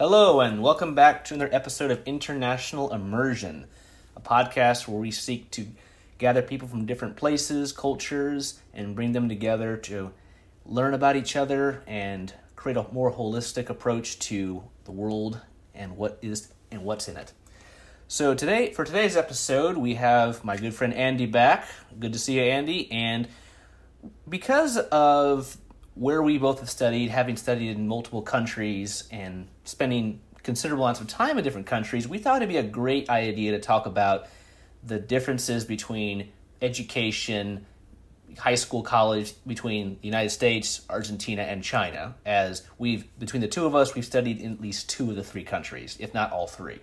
Hello, and welcome back to another episode of International Immersion, a podcast where we seek to gather people from different places, cultures, and bring them together to learn about each other and create a more holistic approach to the world and what is and what's in it. So today, for today's episode, we have my good friend Andy back. Good to see you, Andy. And because of where we both have studied, having studied in multiple countries and spending considerable amounts of time in different countries, we thought it'd be a great idea to talk about the differences between education, high school, college between the United States, Argentina, and China. As we've between the two of us, we've studied in at least two of the three countries, if not all three.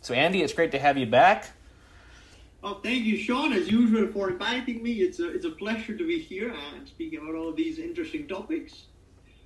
So, Andy, it's great to have you back. Well, thank you, Sean, as usual, for inviting me. It's a, it's a pleasure to be here and speaking about all these interesting topics.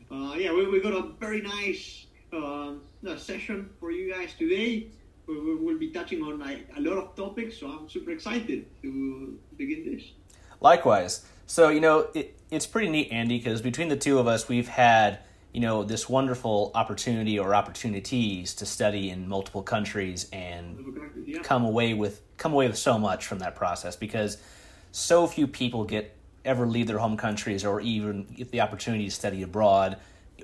Uh, yeah, we, we got a very nice uh, session for you guys today. We, we will be touching on like, a lot of topics, so I'm super excited to begin this. Likewise. So, you know, it, it's pretty neat, Andy, because between the two of us, we've had you know this wonderful opportunity or opportunities to study in multiple countries and come away with come away with so much from that process because so few people get ever leave their home countries or even get the opportunity to study abroad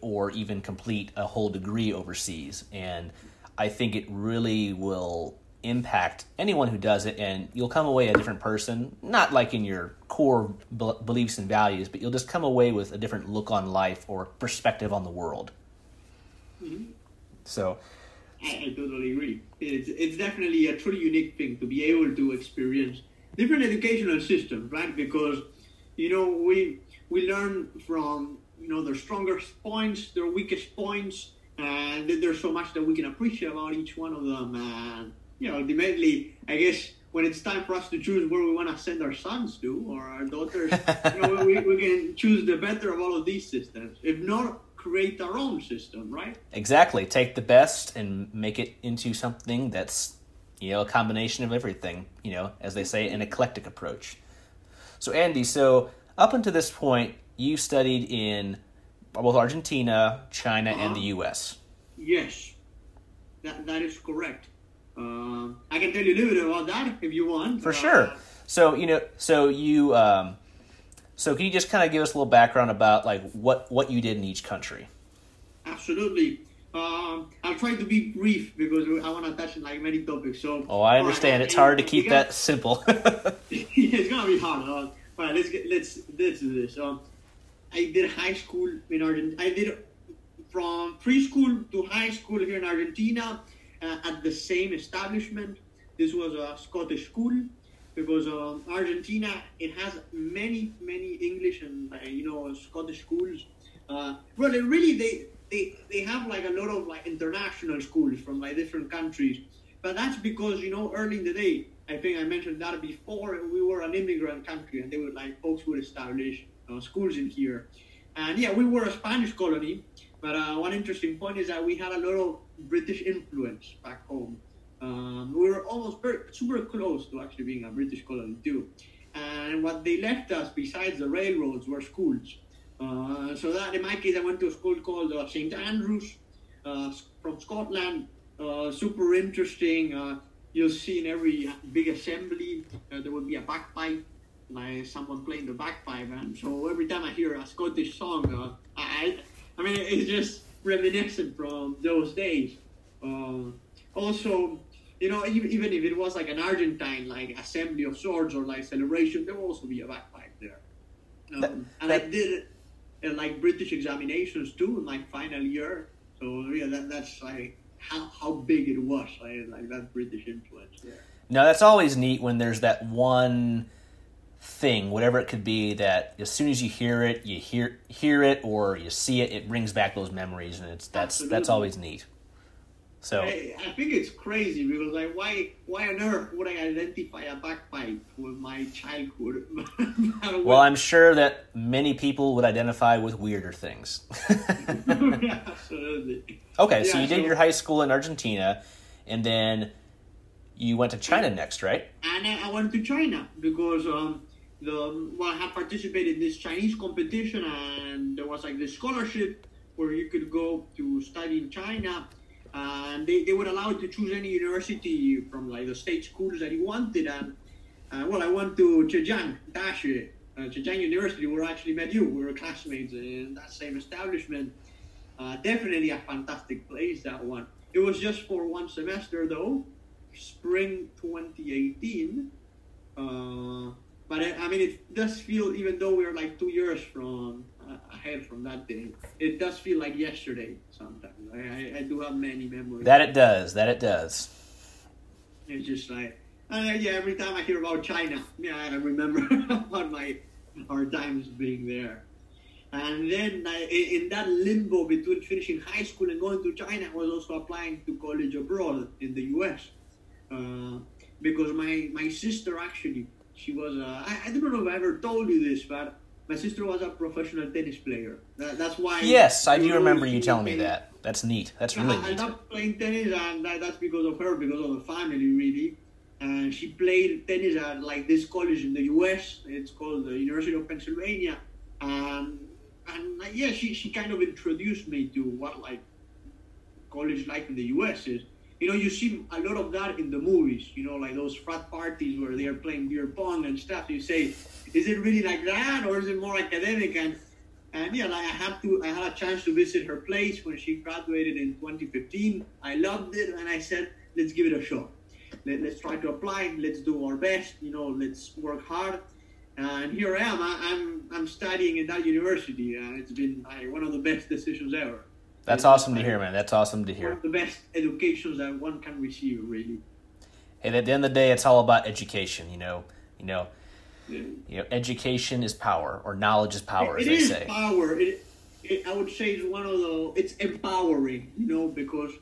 or even complete a whole degree overseas. And i think it really will impact anyone who does it and you'll come away a different person not like in your core be- beliefs and values but you'll just come away with a different look on life or perspective on the world Mhm. so I, I totally agree. It's, it's definitely a truly unique thing to be able to experience different educational systems, right? Because, you know, we we learn from, you know, their strongest points, their weakest points, and there's so much that we can appreciate about each one of them. And, you know, ultimately, I guess when it's time for us to choose where we want to send our sons to or our daughters, you know, we, we can choose the better of all of these systems. If not, create our own system, right? Exactly. Take the best and make it into something that's, you know, a combination of everything, you know, as they say, an eclectic approach. So, Andy, so up until this point, you studied in both Argentina, China, and uh-huh. the U.S. Yes, that, that is correct. Uh, I can tell you a little bit about that if you want. For Uh, sure. So, you know, so you, um, so can you just kind of give us a little background about like what what you did in each country? Absolutely. Um, I'll try to be brief because I want to touch on like many topics. So. Oh, I understand. uh, It's hard to keep got- that simple. it's gonna be hard. All right, let's get let's let's do this. Um, I did high school in Argentina. I did from preschool to high school here in Argentina uh, at the same establishment. This was a Scottish school because um, Argentina it has many many English and uh, you know Scottish schools. Uh, well, really they they they have like a lot of like international schools from like different countries. But that's because you know early in the day, I think I mentioned that before. We were an immigrant country, and they would like folks would establish uh, schools in here. And yeah, we were a Spanish colony. But uh, one interesting point is that we had a lot of British influence back home. Um, we were almost very, super close to actually being a British colony too. And what they left us, besides the railroads, were schools. Uh, so that in my case, I went to a school called uh, St Andrews uh, from Scotland. Uh, super interesting. Uh, you'll see in every big assembly uh, there would be a bagpipe, like someone playing the bagpipe. And so every time I hear a Scottish song, I, I mean, it's just reminiscent from those days. Uh, also, you know, even, even if it was like an Argentine like assembly of sorts or like celebration, there will also be a bagpipe there. Um, That- and I did uh, like British examinations too in like final year. So yeah, that, that's like how, how big it was, like, like that British influence there. No, that's always neat when there's that one thing, whatever it could be, that as soon as you hear it, you hear hear it or you see it, it brings back those memories, and it's that's that's always neat. So I, I think it's crazy because like why why on earth would I identify a bagpipe with my childhood? well, I'm sure that many people would identify with weirder things. absolutely. okay, so Yeah, you did your high school in Argentina, and then you went to China next, right? And I, I went to China because um, the well, I had participated in this Chinese competition, and there was like this scholarship where you could go to study in China, and they, they would allow you to choose any university from like the state schools that you wanted. And uh, well, I went to Zhejiang Daxue, uh, Zhejiang University, where I actually met you. We were classmates in that same establishment. Uh, definitely a fantastic place that one. It was just for one semester though, spring 2018. Uh, but I, I mean, it does feel, even though we're like two years from uh, ahead from that day, it does feel like yesterday sometimes. I, I, I do have many memories. That it does. That it does. It's just like, uh, yeah, every time I hear about China, yeah, I remember about my our times being there. And then I, in that limbo between finishing high school and going to China, I was also applying to college abroad in the U.S. Uh, because my, my sister actually, she was, uh, I, I don't know if I ever told you this, but my sister was a professional tennis player. That, that's why. Yes, I do remember you telling me that. That's neat. That's really I, neat. I love playing tennis, and that, that's because of her, because of the family, really. And she played tennis at like this college in the U.S. It's called the University of Pennsylvania, and and uh, yeah, she, she kind of introduced me to what like college life in the U.S. is. You know, you see a lot of that in the movies. You know, like those frat parties where they are playing beer pong and stuff. You say, is it really like that, or is it more academic? And and yeah, like I had to, I had a chance to visit her place when she graduated in 2015. I loved it, and I said, let's give it a shot. Let, let's try to apply. Let's do our best. You know, let's work hard. And here I am. I, I'm I'm studying in that university. It's been uh, one of the best decisions ever. That's awesome to hear, man. That's awesome to One hear. of the best educations that one can receive, really. And at the end of the day, it's all about education. You know, you know, Yeah. you know, education is power, or knowledge is power, as It they is say. power. It, it, I would say it's one of the. It's empowering, you know, because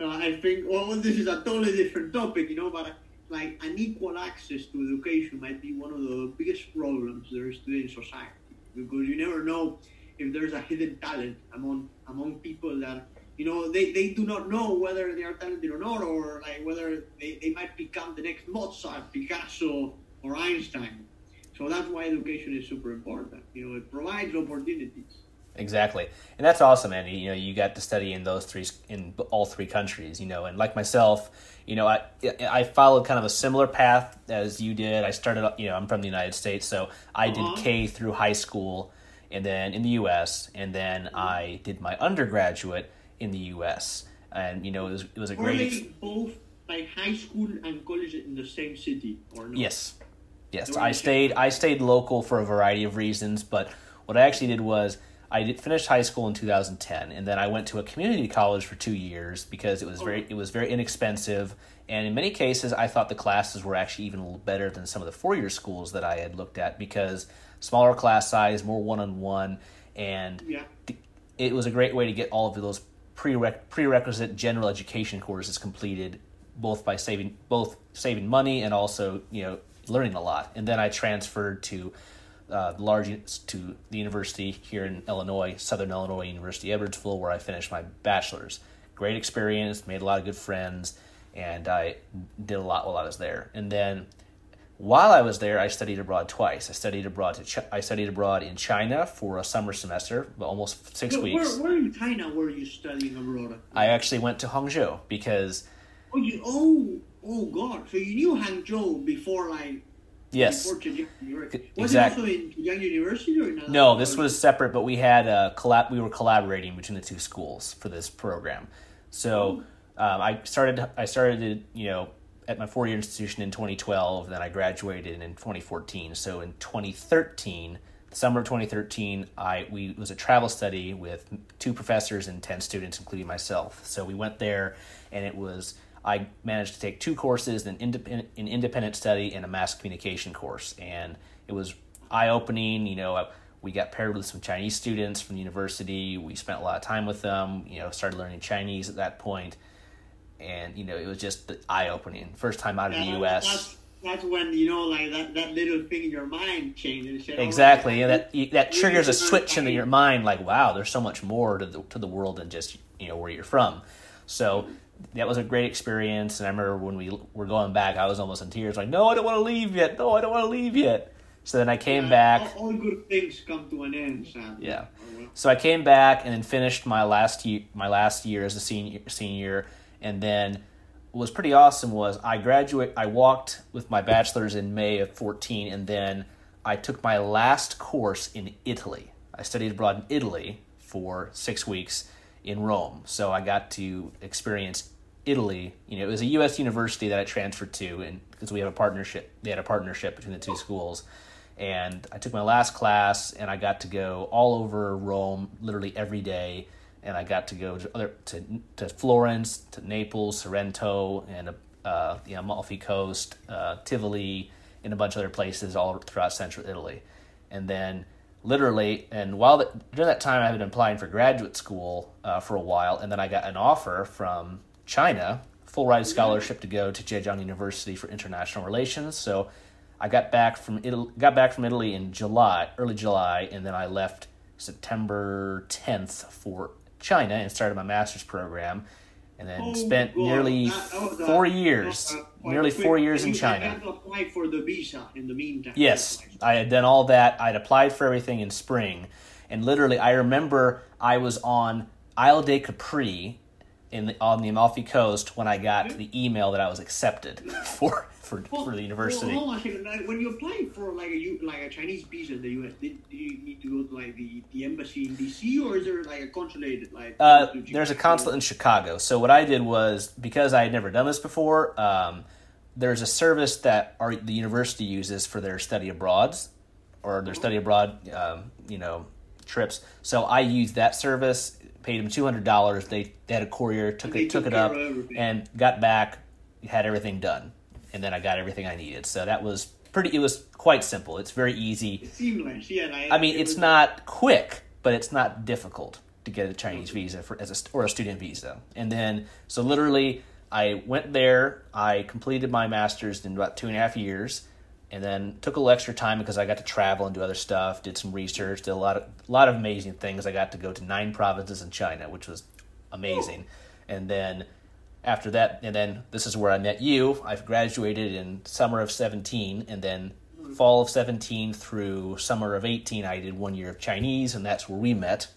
uh, I think. Well, this is a totally different topic, you know, but like unequal access to education might be one of the biggest problems there is today in society because you never know if there's a hidden talent among among people that you know they, they do not know whether they are talented or not or like whether they, they might become the next Mozart, Picasso or Einstein. So that's why education is super important. You know, it provides opportunities. Exactly, and that's awesome, Andy. You know, you got to study in those three, in all three countries. You know, and like myself, you know, I I followed kind of a similar path as you did. I started, you know, I'm from the United States, so I Uh-huh. did K through high school, and then in the U.S., and then I did my undergraduate in the U.S. And you know, it was it was a Were great. they both like high school and college in the same city or no? Yes, yes. I stayed. I stayed local for a variety of reasons, but what I actually did was I did finish high school in 2010, and then I went to a community college for two years because it was oh. very it was very inexpensive, and in many cases I thought the classes were actually even a little better than some of the four year schools that I had looked at because smaller class size, more one on one, and Yeah. it was a great way to get all of those prereq- prerequisite general education courses completed both by saving both saving money and also you know learning a lot. And then i transferred to uh, large to the university here in illinois southern illinois university edwardsville where i finished my bachelor's. Great experience made a lot of good friends and i did a lot while i was there. And then while I was there, I studied abroad twice. I studied abroad to Ch- I studied abroad in China for a summer semester, almost six weeks. where, where in China were you studying abroad? I actually went to Hangzhou because Oh, you oh oh god! So you knew Hangzhou before like yes, before Zhejiang University. Was exactly. it also in Zhejiang University or another? no, this was separate, but we had a collab. We were collaborating between the two schools for this program. So um, I started. I started, to, you know, at my four-year institution in 2012. Then I graduated in 2014. So in 2013, the summer of 2013, I we was a travel study with two professors and 10 students, including myself. So we went there, and it was. I managed to take two courses, an independent, an independent study, and a mass communication course, and it was eye opening. You know, we got paired with some Chinese students from the university. We spent a lot of time with them. You know, started learning Chinese at that point, and you know, it was just eye opening. First time out of the U.S. That's, that's when you know, like that, that little thing in your mind changes. Said, oh, Exactly, yeah, that that you triggers a need to learn switch into your mind. Like, wow, there's so much more to the to the world than just you know where you're from. So that was a great experience, and I remember when we were going back, I was almost in tears. Like, no, I don't want to leave yet. No, I don't want to leave yet. So then I came Yeah, back. All, all good things come to an end, sadly. Yeah. Oh. So I came back and then finished my last year, my last year as a senior, senior, and then what was pretty awesome was I graduate. I walked with my bachelor's in May of fourteen, and then I took my last course in Italy. I studied abroad in Italy for six weeks in Rome, so I got to experience Italy. You know, it was a U.S. university that I transferred to, and because we have a partnership, they had a partnership between the two schools and I took my last class and I got to go all over Rome literally every day and I got to go to other to, to Florence to Naples Sorrento and uh, the Amalfi Coast uh, Tivoli and a bunch of other places all throughout central Italy. And then literally and while the, during that time I had been applying for graduate school uh, for a while and then I got an offer from China full ride scholarship to go to Zhejiang University for international relations. So I got back from Italy, got back from Italy in July, early July, and then I left September 10th for China and started my master's program, and then Oh, spent God, nearly that- that was a- four years, uh, nearly quick. four years in China. had to apply for the visa in the meantime. Yes, I had done all that. I'd applied for everything in spring, and literally, I remember I was on Isle de Capri in the, on the Amalfi Coast when I got the email that I was accepted for for, Well, for the university. Well, hold on a second. When you apply for like a U, like a Chinese visa in the U.S., do you need to go to like the, the embassy in D.C. or is there like a consulate like? Uh, there's a consulate in Chicago. So what I did was because I had never done this before. Um, there's a service that our, the university uses for their study abroads or their study abroad, um, you know, trips. So I used that service, paid them two hundred dollars. They, they had a courier, took it took took it up, care of everything. and got back, had everything done, and then I got everything I needed. So that was pretty. It was quite simple. It's very easy. Seamless, yeah. Like, I mean, it it's was- not quick, but it's not difficult to get a Chinese visa for as a or a student visa. And then, so literally, I went there. I completed my master's in about two and a half years, and then took a little extra time because I got to travel and do other stuff. Did some research. Did a lot of a lot of amazing things. I got to go to nine provinces in China, which was amazing. And then after that, and then this is where I met you. I've graduated in summer of 17, and then fall of 17 through summer of 18, I did one year of Chinese, and that's where we met.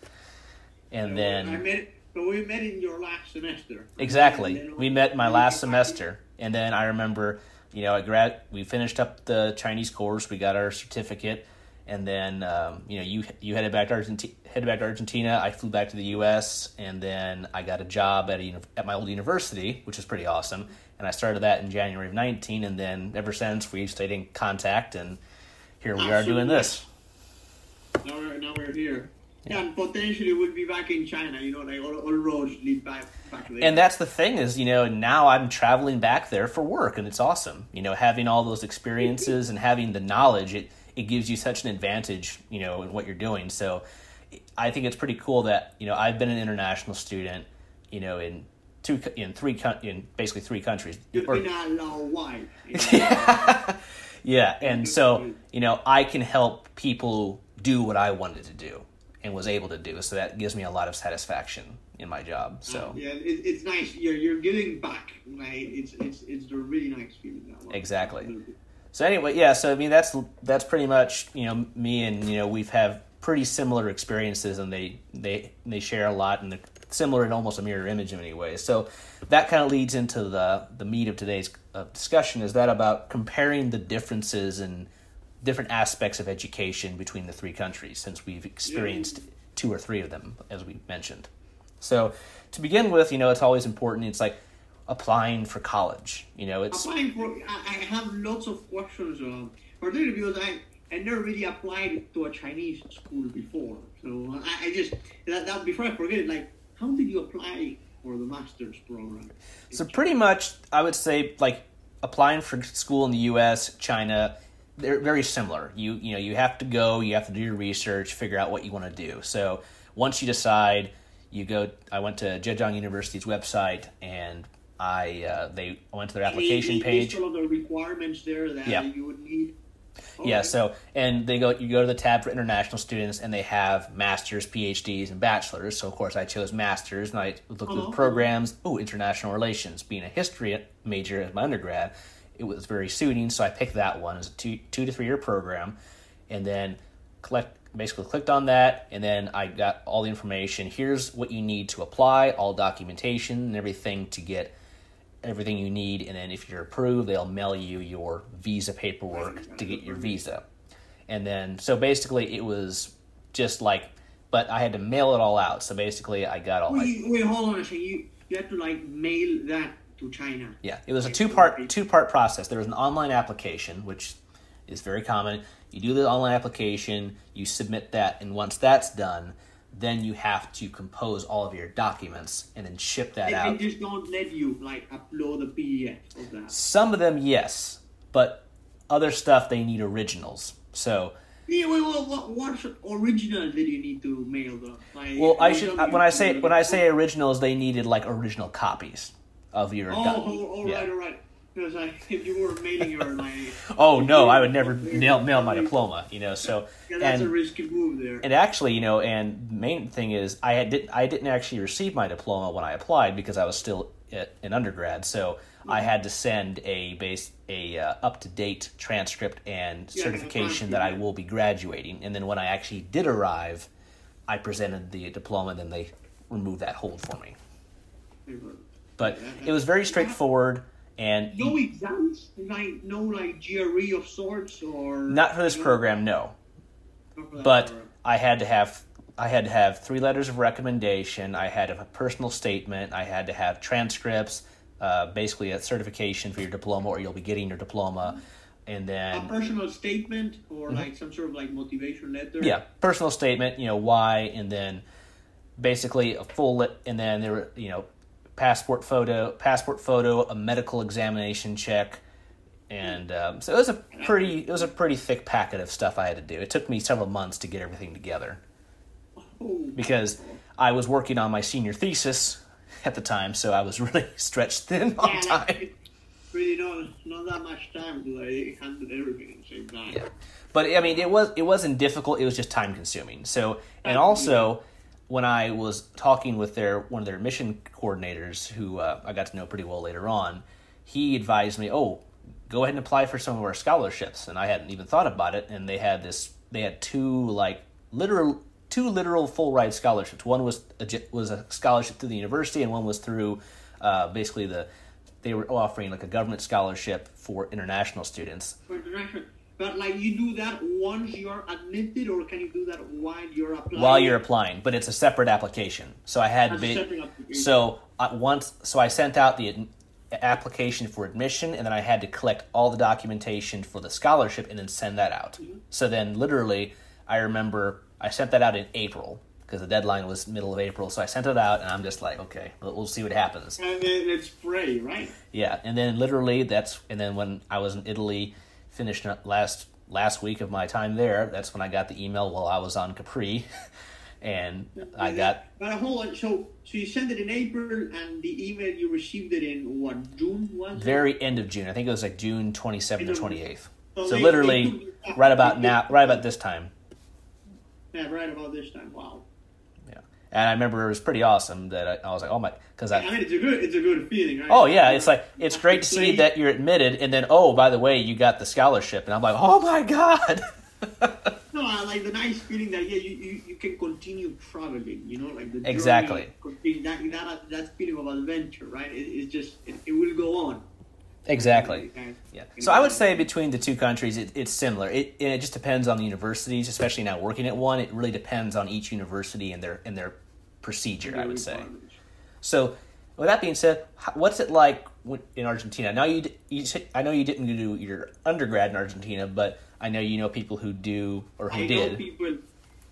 And I then, met. So we met in your last semester. exactly, we met my last semester. And then I remember, you know, I grad, we finished up the Chinese course, we got our certificate, and then, um, you know, you you headed back to Argentina. Headed back to Argentina. I flew back to the U.S. and then I got a job at a, at my old university, which was pretty awesome. And I started that in January of 19, and then ever since we've stayed in contact, and here we are doing this. Now we're now we're here. Yeah, and potentially we'll be back in China. You know, like all, all roads lead back back there. And that's the thing is, you know, now I'm traveling back there for work, and it's awesome. You know, having all those experiences and having the knowledge, it it gives you such an advantage, you know, in what you're doing. So, I think it's pretty cool that you know I've been an international student, you know, in two in three in basically three countries. Or- long yeah, and so mm-hmm. you know I can help people do what I wanted to do and was able to do. So that gives me a lot of satisfaction in my job. Uh, so. yeah, it, it's nice. You're you're giving back. Like it's it's it's a really nice feeling. That one. Exactly. So anyway, yeah. So I mean, that's that's pretty much you know me and you know we've have pretty similar experiences, and they they they share a lot, and they're similar in almost a mirror image in many ways. So that kind of leads into the the meat of today's uh, discussion. Is that about comparing the differences and different aspects of education between the three countries, since we've experienced two or three of them, as we mentioned. So to begin with, you know, it's always important. It's like applying for college. You know, it's Applying for, I, have lots of questions. Um, particularly because I I never really applied to a Chinese school before. So I, I just that, that before I forget, it, like how did you apply for the master's program? So pretty much, I would say like applying for school in the U.S., China, they're very similar. You you know you have to go, you have to do your research, figure out what you want to do. So once you decide, you go. I went to Zhejiang University's website and I uh, they went to their application page. Of the requirements there that Yeah. you would need. Yeah, so and they go you go to the tab for international students and they have masters, PhDs, and bachelors. So of course I chose masters and I looked at Uh-huh. the programs. Oh, international relations. Being a history major as my undergrad, it was very suiting. So I picked that one as a two two to three year program. and then collect basically clicked on that and then I got all the information. Here's what you need to apply, all documentation and everything to get everything you need and then if you're approved, they'll mail you your visa paperwork to get your visa. And then so basically it was just like but I had to mail it all out. So basically I got all my Wait, wait, hold on a second. You you have to like mail that to China. Yeah, it was a two part two part process. There was an online application, which is very common. You do the online application, you submit that, and once that's done, then you have to compose all of your documents and then ship that They, out. they just don't let you like upload the PDF of that. Some of them, yes, but other stuff they need originals. So, Yeah, wait, what, what, what original did you need to mail though? Like, well, I should when I say when I say originals, they needed like original copies of your. Oh, doc- oh, oh, yeah. right, all right. Because like, if you were mailing your like, Oh no, I would never mail, mail my diploma. You know, so yeah, that's and a risky move there. And actually, you know, and the main thing is I had, didn't I didn't actually receive my diploma when I applied because I was still at, in undergrad. So I had to send a base a uh, up to date transcript and Yeah, certification that I will be graduating. And then when I actually did arrive, I presented the diploma. And then they removed that hold for me. But it was very straightforward and no exams, like no like GRE of sorts, or not for this program, no. Not for that but program. I had to have I had to have three letters of recommendation. I had a personal statement. I had to have transcripts, uh, basically a certification for your diploma, or you'll be getting your diploma, and then a personal statement or like some sort of like motivation letter. yeah, personal statement. You know why, and then basically a full lit, and then there were you know passport photo, passport photo, a medical examination check. And um, so it was a pretty, it was a pretty thick packet of stuff I had to do. It took me several months to get everything together. Because I was working on my senior thesis at the time, so I was really stretched thin on yeah, time. really not not that much time to like handle everything at the same time. Yeah. But I mean, it was it wasn't difficult. It was just time consuming. So, and also, when I was talking with their one of their mission coordinators, who uh, I got to know pretty well later on, he advised me, "Oh, go ahead and apply for some of our scholarships." And I hadn't even thought about it. And they had this, they had two like literal two literal full ride scholarships. One was a, was a scholarship through the university, and one was through uh, basically the they were offering like a government scholarship for international students. But like you do that once you're admitted, or can you do that while you're applying? while you're applying, but it's a separate application. So I had That's to be so I once so I sent out the ad- application for admission, and then I had to collect all the documentation for the scholarship and then send that out. Mm-hmm. So then, literally, I remember I sent that out in April because the deadline was middle of April. So I sent it out, and I'm just like, okay, we'll, we'll see what happens. and then let's pray, right? Yeah, and then literally that's and then when I was in Italy, finished last last week of my time there. That's when I got the email while I was on Capri, and I got But hold on, so so you sent it in April, and the email you received it in what June was? it? very end of June. I think it was like June 27th or 28th. So So they- they literally, took- right about now, right about this time. Yeah, right about this time. Wow. And I remember it was pretty awesome that I, I was like, oh my, because I I. mean, it's a good, it's a good feeling, right? Oh yeah, it's like it's great to see that you're admitted, and then oh by the way, you got the scholarship, and I'm like, oh my god. No, I like the nice feeling that yeah, you, you, you can continue traveling. You know, like the Exactly. continue- That that that feeling of adventure, right? It, it's just it, it will go on. exactly. Yeah. So I would say between the two countries, it, it's similar. It it just depends on the universities, especially now working at one. It really depends on each university and their and their procedure. I would say. So, with that being said, what's it like in Argentina? Now you, you I know you didn't do your undergrad in Argentina, but I know you know people who do or who I know did. people.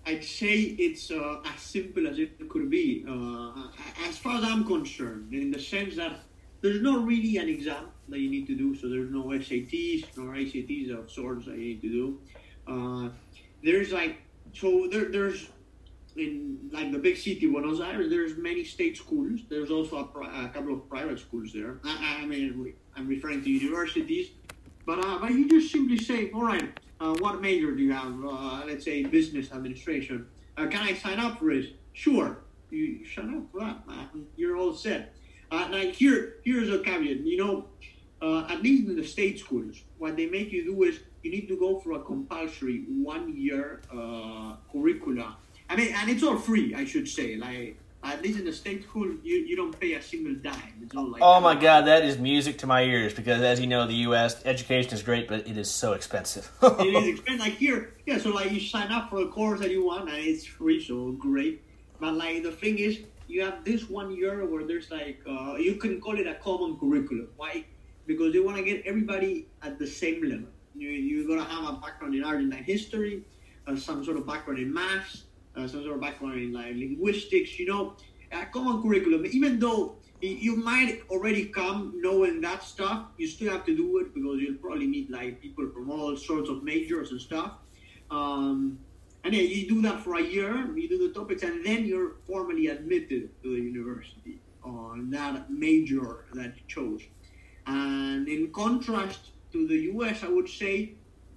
I'd say it's uh, as simple as it could be, uh, as far as I'm concerned, in the sense that there's not really an exam that you need to do, so there's no SATs nor ACTs of sorts that you need to do. Uh, there's like so there, there's in like the big city Buenos Aires, there's many state schools. There's also a, pri- a couple of private schools there. I, I mean, I'm referring to universities, but uh, but you just simply say, all right, uh, what major do you have? Uh, let's say business administration. Uh, can I sign up for it? Sure, you, sign up for that. Man. You're all set. Uh, like here, here's a caveat. You know, uh, at least in the state schools, what they make you do is you need to go for a compulsory one year uh, curricula. I mean, and it's all free, I should say. Like at least in the state school, you, you don't pay a single dime. It's all like oh my god, that is music to my ears because, as you know, the U.S. education is great, but it is so expensive. it is expensive. Like here, yeah. So like you sign up for a course that you want, and it's free, so great. But like the thing is, you have this one year where there's like uh, you can call it a common curriculum. Why? Because they want to get everybody at the same level. You you're gonna have a background in art Argentine history, uh, some sort of background in math uh, some sort of background in like linguistics, you know, a common curriculum. Even though you might already come knowing that stuff, you still have to do it because you'll probably meet like people from all sorts of majors and stuff. Um, and then you do that for a year, you do the topics, and then you're formally admitted to the university on that major that you chose. And in contrast to the US, I would say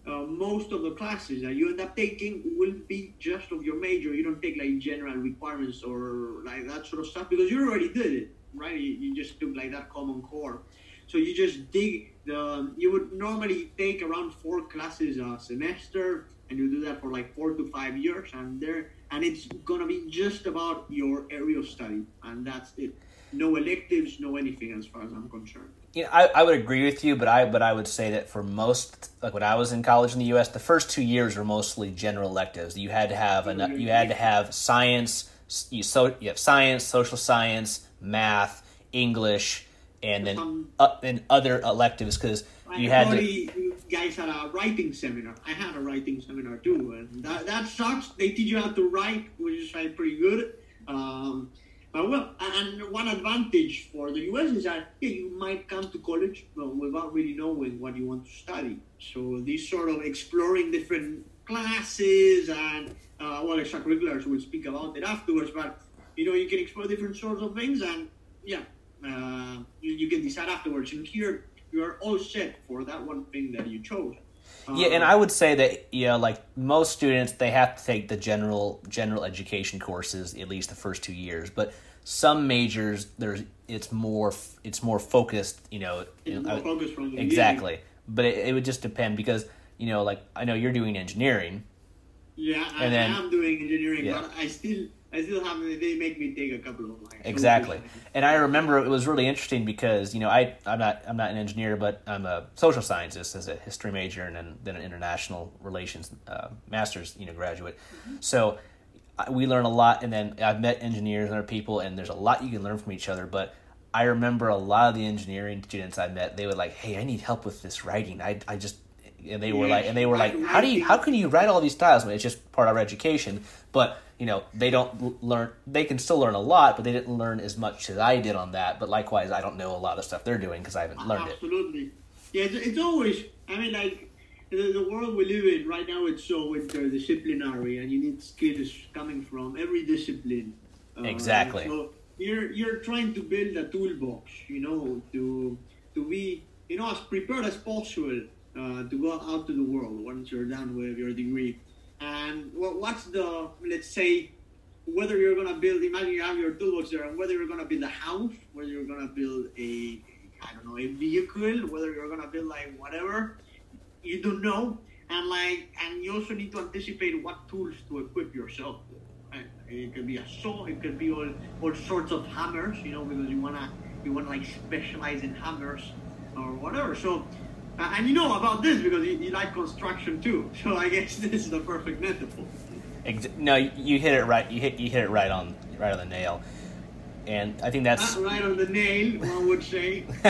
uh, most of the classes that you end up taking will be just of your major. You don't take like general requirements or like that sort of stuff because you already did it, right? You, you just took like that common core. So you just dig the. You would normally take around four classes a semester, and you do that for like four to five years, and there, and it's gonna be just about your area of study, and that's it. No electives, no anything, as far as I'm concerned you know, I, I would agree with you, but I but I would say that for most, like when I was in college in the U.S., the first two years were mostly general electives. You had to have an, you had to have science, you so you have science, social science, math, English, and then uh, and other electives because you had to. You guys had a writing seminar. I had a writing seminar too, and that, that sucks. They teach you how to write, which is pretty good. Um, uh, well, and one advantage for the US is that yeah, you might come to college without really knowing what you want to study. So this sort of exploring different classes and uh, well, extracurriculars, we'll speak about it afterwards. But you know, you can explore different sorts of things, and yeah, uh, you, you can decide afterwards. And here, you are all set for that one thing that you chose. Yeah, and um, I would say that you know, like most students, they have to take the general general education courses at least the first two years. But some majors there's it's more it's more focused you know more uh, focused from the exactly beginning. but it, it, would just depend because you know like i know you're doing engineering yeah and I, then, am doing engineering yeah. but i still i still have they make me take a couple of like exactly and i remember it was really interesting because you know i i'm not i'm not an engineer but i'm a social scientist as a history major and then, then an international relations uh, master's you know graduate mm-hmm. so we learn a lot, and then I've met engineers and other people, and there's a lot you can learn from each other. But I remember a lot of the engineering students I met, they were like, "Hey, I need help with this writing. I, I just," and they were like, and they were like, "How do you, how can you write all these styles?" I mean, it's just part of our education, but you know, they don't learn. They can still learn a lot, but they didn't learn as much as I did on that. But likewise, I don't know a lot of stuff they're doing because I haven't learned Absolutely. it. Absolutely. Yeah, it's, it's always. I mean, like the, the world we live in right now it's so interdisciplinary and you need skills coming from every discipline uh, exactly so you're you're trying to build a toolbox you know to to be you know as prepared as possible uh, to go out to the world once you're done with your degree and what, what's the let's say whether you're gonna build imagine you have your toolbox there and whether you're gonna build a house whether you're gonna build a I don't know a vehicle whether you're gonna build like whatever you don't know, and like, and you also need to anticipate what tools to equip yourself with. It could be a saw, it could be all, all sorts of hammers, you know, because you wanna you wanna like specialize in hammers or whatever. So, and you know about this because you, you, like construction too. So I guess this is the perfect metaphor. No, you hit it right. You hit you hit it right on right on the nail. And I think that's Not right on the nail. One would say.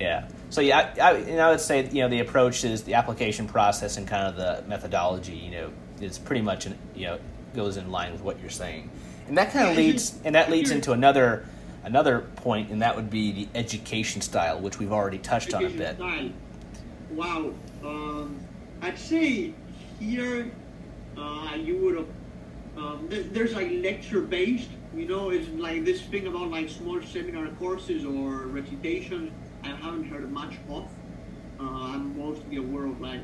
yeah. So yeah, I, I, and I would say you know the approach is the application process and kind of the methodology. You know, is pretty much you know goes in line with what you're saying, and that kind of leads and that leads into another another point, and that would be the education style, which we've already touched on a bit. Style. Wow, um, I'd say here uh, you would have. Um, there's like lecture based, you know, it's like this thing about like small seminar courses or recitations I haven't heard much of. Uh, I'm mostly aware of like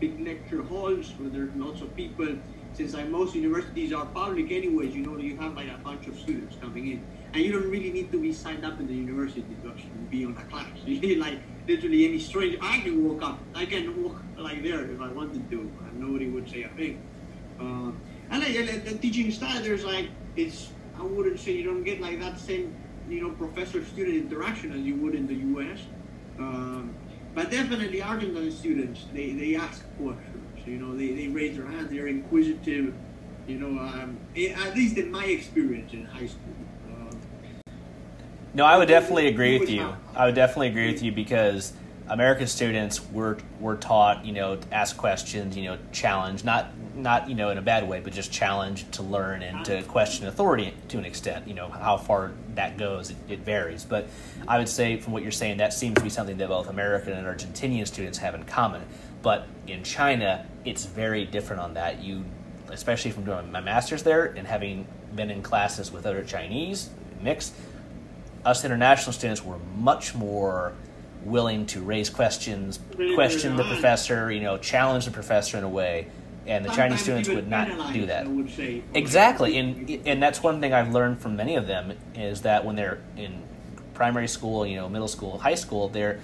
big lecture halls where there's lots of people. Since like most universities are public anyways, you know, you have like a bunch of students coming in. And you don't really need to be signed up in the university to actually be on a class. Like literally any stranger, I can walk up, I can walk like there if I wanted to, and nobody would say a thing. Uh, and like, the teaching style, there's like it's I wouldn't say you don't get like that same you know professor-student interaction as you would in the U.S. Um, but definitely Argentine students they, they ask questions. You know they, they raise their hands. They're inquisitive. You know um, at least in my experience in high school. No, I would definitely agree with you. I would definitely agree with you because American students were were taught, you know, to ask questions, you know, challenge, not not you know in a bad way, but just challenge to learn and to question authority to an extent. You know, how far that goes, it, it varies. But I would say, from what you're saying, that seems to be something that both American and Argentinian students have in common. But in China, it's very different on that. You, especially from doing my master's there and having been in classes with other Chinese mixed us international students were much more willing to raise questions, question the professor, you know, challenge the professor in a way, and the Sometimes Chinese students would not do that. Say. Exactly, and and that's one thing I've learned from many of them is that when they're in primary school, you know, middle school, high school, they're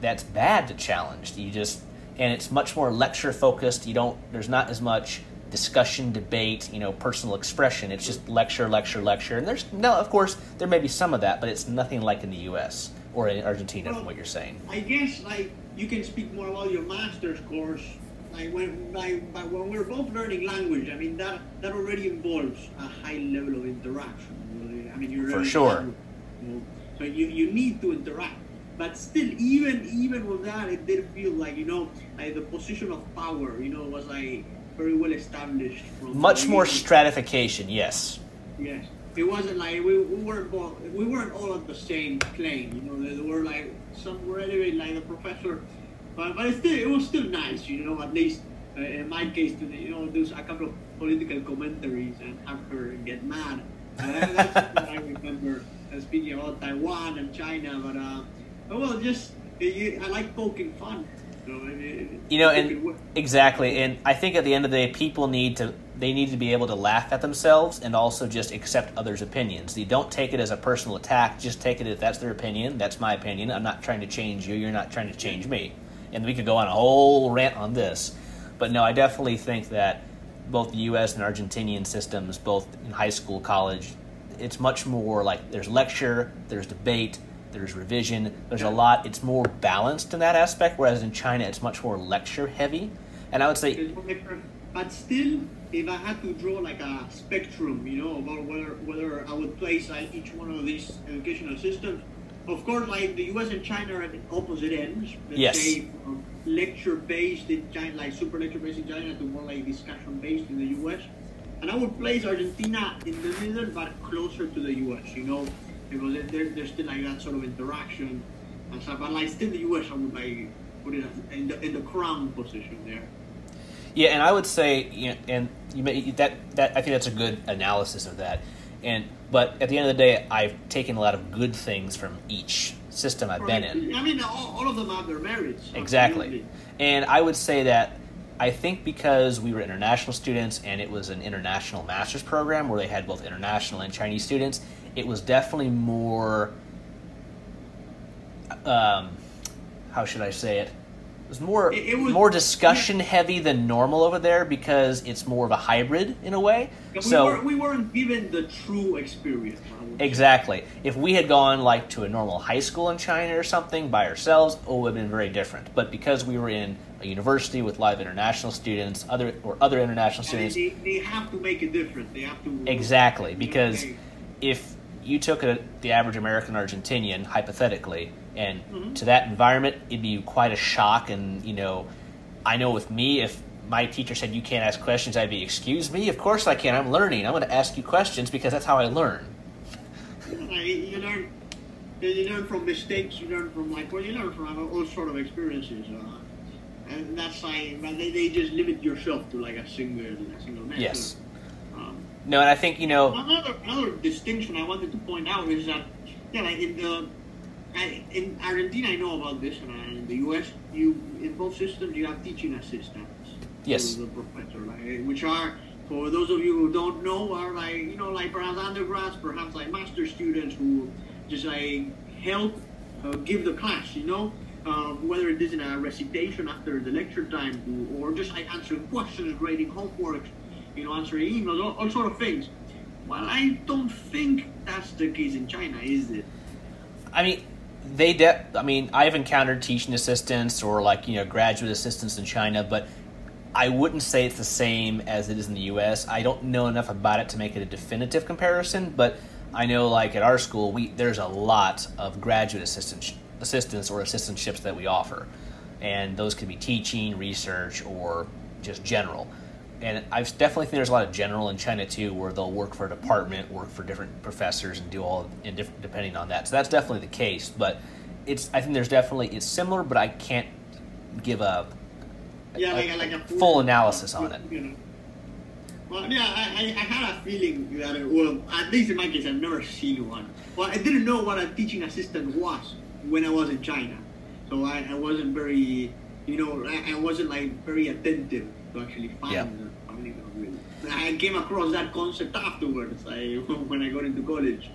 that's bad to challenge. You just and it's much more lecture focused. You don't there's not as much discussion, debate, you know, personal expression. It's just lecture, lecture, lecture. And there's now, of course, there may be some of that, but it's nothing like in the U.S. or in Argentina, Well, from what you're saying. I guess like you can speak more about your master's course. Like when like, when we're both learning language, I mean that that already involves a high level of interaction. I mean you're For sure. language, you know, so you, you need to interact. But still, even even with that, it did feel like you know like the position of power, you know, was like very well established. From Much more stratification, yes. Yes, it wasn't like we, we weren't both, we weren't all on the same plane. You know, there were like some were anyway like the professor, but but it still it was still nice. You know, at least uh, in my case, to you know, do a couple of political commentaries and have her get mad. Uh, that's what I remember uh, speaking about Taiwan and China. But uh, well, just I like poking fun. You know, and exactly, and I think at the end of the day, people need to they need to be able to laugh at themselves and also just accept others' opinions. You don't take it as a personal attack; just take it if that's their opinion. That's my opinion. I'm not trying to change you. You're not trying to change me. And we could go on a whole rant on this, but no, I definitely think that both the U.S. and Argentinian systems, both in high school, college, it's much more like there's lecture, there's debate, there's revision, there's a lot. It's more balanced in that aspect, whereas in China, it's much more lecture heavy. And I would say, It's one lecture. But still, if I had to draw like a spectrum, you know, about whether whether I would place like each one of these educational systems, of course, like the U.S. and China are at the opposite ends. Let's Yes. say from lecture based in China, like super lecture based in China, to more like discussion based in the U.S. And I would place Argentina in the middle, but closer to the U.S. You know, because there- there, there's still like that sort of interaction and stuff. But like still the U.S. I would like put it in the in the crown position there. yeah, and I would say, you know, and you may, that that I think that's a good analysis of that. And but at the end of the day, I've taken a lot of good things from each system I've been in. I mean, all, all of them have their merits. Exactly. absolutely. And I would say that I think because we were international students and it was an international master's program where they had both international and Chinese students, it was definitely more. Um, how should I say it? It was more It- it was- more discussion heavy than normal over there because it's more of a hybrid in a way. We, so were, we weren't given the true experience. I would say. Exactly. If we had gone like to a normal high school in China or something by ourselves, oh, it would have been very different. But because we were in a university with live international students, other or other international students, they, they have to make a difference. They have to exactly. Because if you took a, the average American Argentinian hypothetically, and Mhm. to that environment, it'd be quite a shock. And you know, I know with me, if my teacher said you can't ask questions, I'd be, excuse me, of course I can. I'm learning. I'm going to ask you questions because that's how I learn. You learn, you learn from mistakes. You learn from like well, you learn from all sort of experiences. Uh, and that's like, but they, they just limit yourself to like a single, a single method. Yes. No, and I think you know. Another another distinction I wanted to point out is that yeah, like in the in Argentina, I know about this, and in the U.S., you in both systems you have teaching assistants. Yes. The professor, like, which are for those of you who don't know, are like you know like perhaps undergrads, perhaps like master students who just like help uh, give the class, you know, uh, whether it is in a recitation after the lecture time, or just like answering questions, grading homework, you know, answering emails, all, all sort of things. Well, I don't think that's the case in China, is it? I mean, they. De- I mean, I've encountered teaching assistants or like you know graduate assistants in China, but I wouldn't say it's the same as it is in the U.S. I don't know enough about it to make it a definitive comparison, but I know like at our school, we there's a lot of graduate assistant assistants or assistantships that we offer, and those could be teaching, research, or just general and I definitely think there's a lot of general in China too, where they'll work for a department, work for different professors, and do all in different depending on that. So that's definitely the case. But it's I think there's definitely it's similar, but I can't give a yeah, a, like, a, like a full, full analysis on it. You know. Well, yeah, I, I, I had a feeling that, well, at least in my case, I've never seen one. Well, I didn't know what a teaching assistant was when I was in China. So I, I wasn't very, you know, I, I wasn't like very attentive to actually find Yeah. The finding them. I came across that concept afterwards I, when I got into college.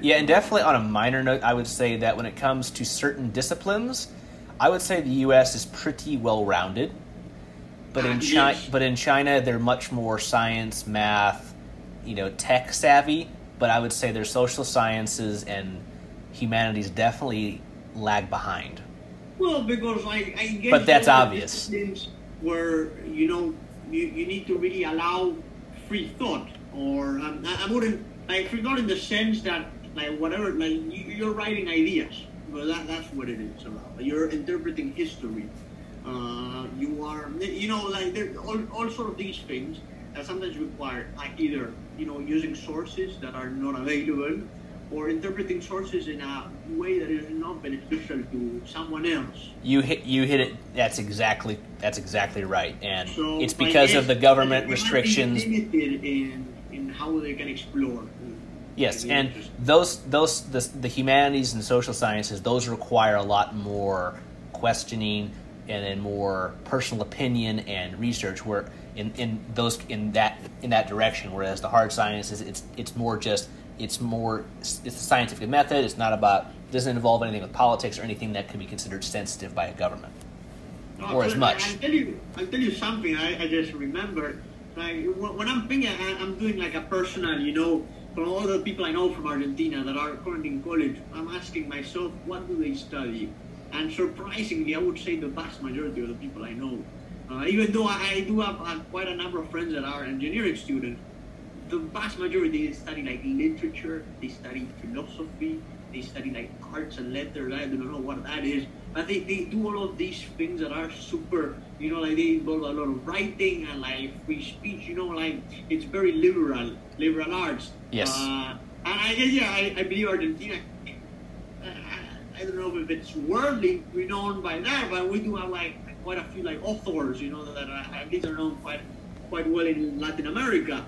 Yeah, and definitely on a minor note, I would say that when it comes to certain disciplines, I would say the U.S. is pretty well rounded. But in Ah, China, yes. but in China, they're much more science, math, you know, tech savvy. But I would say their social sciences and humanities definitely lag behind. Well, because I, I guess But that's obvious. Where you know you, you need to really allow free thought, or um, I, I wouldn't like free thought in the sense that like whatever like you, you're writing ideas, but that, that's what it is about. You're interpreting history. Uh, you are you know like there all, all sort of these things that sometimes require like either you know using sources that are not available or interpreting sources in a way that is not beneficial to someone else. You hit you hit it. That's exactly that's exactly right, and So it's because guess of the government they might be restrictions. limited in in how they can explore. Yes, and those those the, the humanities and social sciences those require a lot more questioning and then more personal opinion and research. Where in, in those in that in that direction, whereas the hard sciences it's it's more just it's more it's a scientific method. It's not about it doesn't involve anything with politics or anything that could be considered sensitive by a government. No, or as much. I'll tell you, I'll tell you something. I, I just remembered. Like when when I'm thinking, I, I'm doing like a personal, you know, from all the people I know from Argentina that are currently in college. I'm asking myself, what do they study? And surprisingly, I would say the vast majority of the people I know, uh, even though I, I do have uh, quite a number of friends that are engineering students, the vast majority they study like literature, they study philosophy, they study like arts and letters. I don't know what that is, but they, they do all of these things that are super, you know, like they involve a lot of writing and like free speech. You know, like it's very liberal, liberal arts. Yes. Uh, and I yeah, I, I believe Argentina. I, I don't know if it's worldly renowned by that, but we do have like quite a few like authors, you know, that are, at least are known quite quite well in Latin America.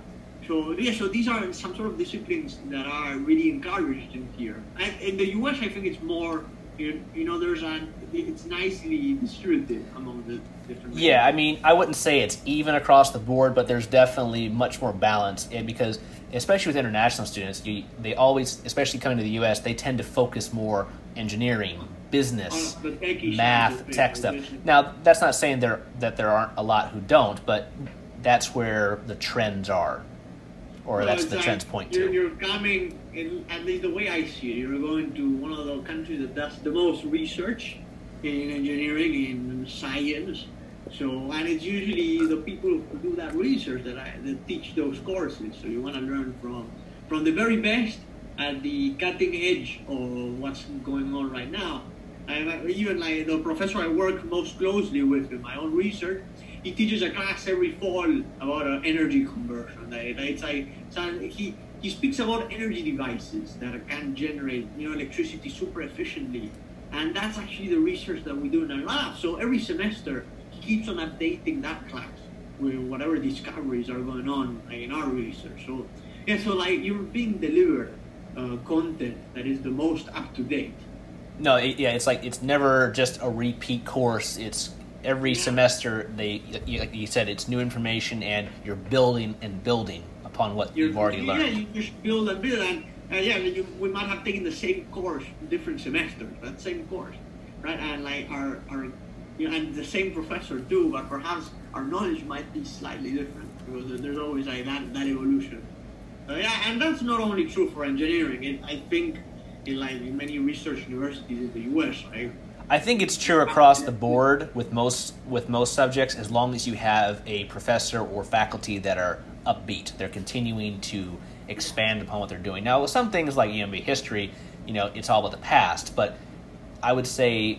So yeah, so these are some sort of disciplines that are really encouraged in here. And in the U.S., I think it's more, you you know, there's an it's nicely distributed among the different. Yeah, I mean, I wouldn't say it's even across the board, but there's definitely much more balance. And because, especially with international students, you, they always, especially coming to the U.S., they tend to focus more engineering, business, On the techie side of math, tech stuff. Now, that's not saying there that there aren't a lot who don't, but that's where the trends are, or that's the like trends point you're, to. You're coming, in, at least the way I see it, you're going to one of the countries that does the most research in engineering, in science. So, and it's usually the people who do that research that, I, that teach those courses. So you want to learn from from the very best at the cutting edge of what's going on right now. And even like the professor I work most closely with in my own research, he teaches a class every fall about uh, energy conversion. Like, it's like so he he speaks about energy devices that can generate you know electricity super efficiently, and that's actually the research that we do in our lab. So every semester he keeps on updating that class with whatever discoveries are going on like, in our research. So yeah, so like you're being delivered uh, content that is the most up to date. No, it, yeah, it's like it's never just a repeat course. It's every semester they, you- like you said, it's new information, and you're building and building upon what You're- you've already yeah, learned. Yeah, you just build and build, and uh, yeah, you, we might have taken the same course different semesters, but same course, right? And like our our, you know, and the same professor too, but perhaps our knowledge might be slightly different because there's always like that that evolution. Uh, yeah, and that's not only true for engineering. It, I think in like in many research universities in the U.S., right? I think it's true across the board with most with most subjects, as long as you have a professor or faculty that are upbeat. They're continuing to expand upon what they're doing. Now, with some things like know, history, you know, it's all about the past. But I would say,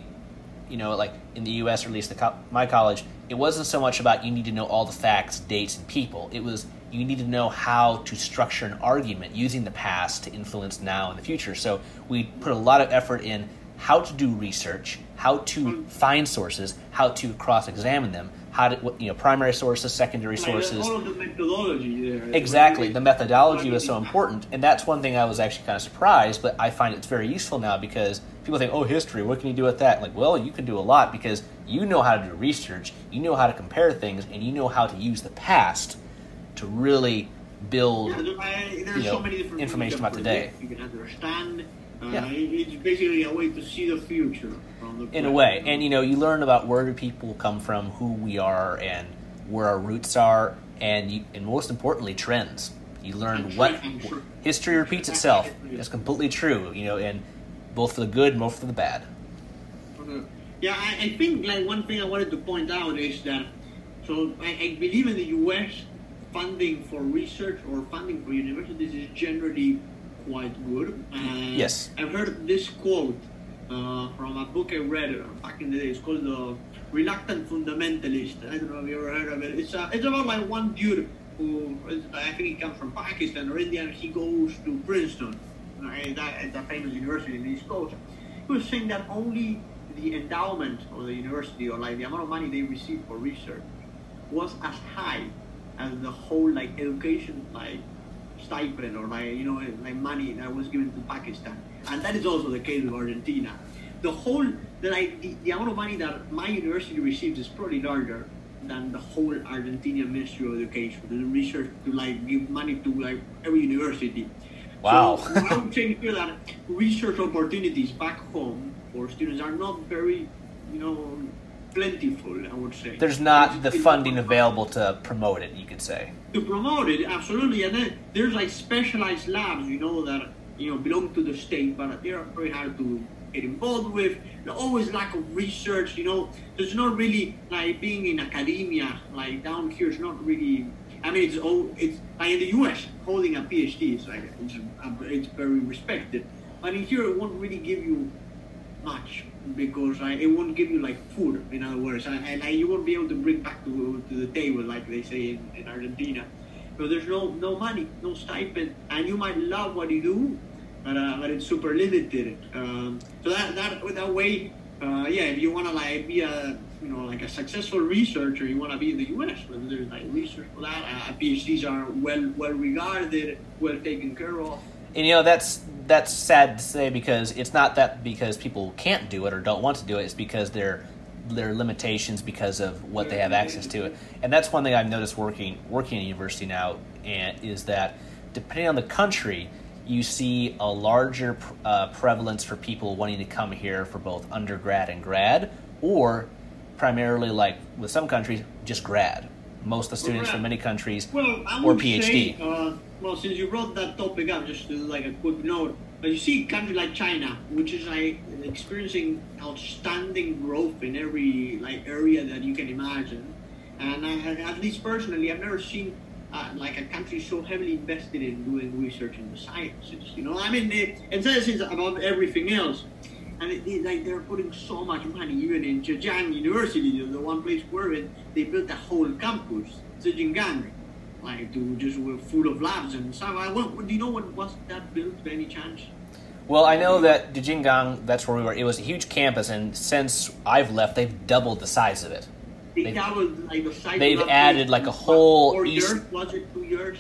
you know, like in the U.S. or at least co- my college, it wasn't so much about you need to know all the facts, dates, and people. It was you need to know how to structure an argument using the past to influence now and the future. So we put a lot of effort in how to do research, how to find sources, how to cross-examine them, how to you know primary sources, secondary sources. the methodology there. Exactly. The methodology was so important. And that's one thing I was actually kind of surprised, but I find it's very useful now because people think, oh, history, what can you do with that? Like, well, you can do a lot because you know how to do research, you know how to compare things, and you know how to use the past to really build. Yeah, there, I, you so know, many information about today. You can understand. Uh, Yeah. It's basically a way to see the future from the in a way. And you know, you learn about where do people come from, who we are, and where our roots are, and you, and most importantly, trends. You learn what history repeats itself. It's completely true. You know, and both for the good and both for the bad. Yeah, I, I think like one thing I wanted to point out is that so I, I believe in the U.S. funding for research or funding for universities is generally quite good. And Yes. I've heard this quote uh, from a book I read uh, back in the day. It's called the Reluctant Fundamentalist. I don't know if you ever heard of it. It's uh, it's about like one dude who is- I think he comes from Pakistan or India, and he goes to Princeton, right? That, that famous university in the East Coast. He was saying that only the endowment of the university or like the amount of money they receive for research was as high as the whole like education like stipend or like you know like money that was given to Pakistan, and that is also the case with Argentina. The whole the, like the, the amount of money that my university receives is probably larger than the whole Argentinian Ministry of Education, the research to like give money to like every university. Wow. So I would say here that research opportunities back home for students are not very, you know, plentiful. I would say There's not the funding available to promote it. You could say. to promote it absolutely and then there's like specialized labs you know that you know belong to the state but they're very hard to get involved with There's always lack of research you know there's not really like being in academia like down here is not really I mean, it's all it's like in the U.S. holding a PhD is like it's, it's very respected, but in here it won't really give you much because like, it won't give you like food. In other words, and, and like, you won't be able to bring back to, to the table like they say in, in Argentina. So there's no no money, no stipend, and you might love what you do, but uh, but it's super limited. Um, so that that that way, uh, yeah, if you want to like be a you know like a successful researcher, you want to be in the U.S. where there's like research for that. Uh, PhDs are well well regarded, well taken care of. And you know that's that's sad to say because it's not that because people can't do it or don't want to do it. It's because they're their limitations because of what they have access to it. And that's one thing I've noticed working working in university now, and is that depending on the country, you see a larger uh, prevalence for people wanting to come here for both undergrad and grad, or primarily like with some countries just grad. Most of the students from many countries Well, or PhD. say, uh, well, since you brought that topic up, just like a quick note, but you see, a country like China, which is like experiencing outstanding growth in every like area that you can imagine, and I, at least personally, I've never seen uh, like a country so heavily invested in doing research in the sciences. You know, I mean, it, and it's about everything else. And it, it, like they're putting so much money, even in Zhejiang University, the, the one place we're they built a whole campus, Zhejiang, like to just with full of labs and stuff. I, what, do you know what was that built by any chance? Well, I know that Zijingang, that's where we were. It was a huge campus, and since I've left, they've doubled the size of it. They, They- that like the size. they've added, like, a whole Four east- years? Was it two years?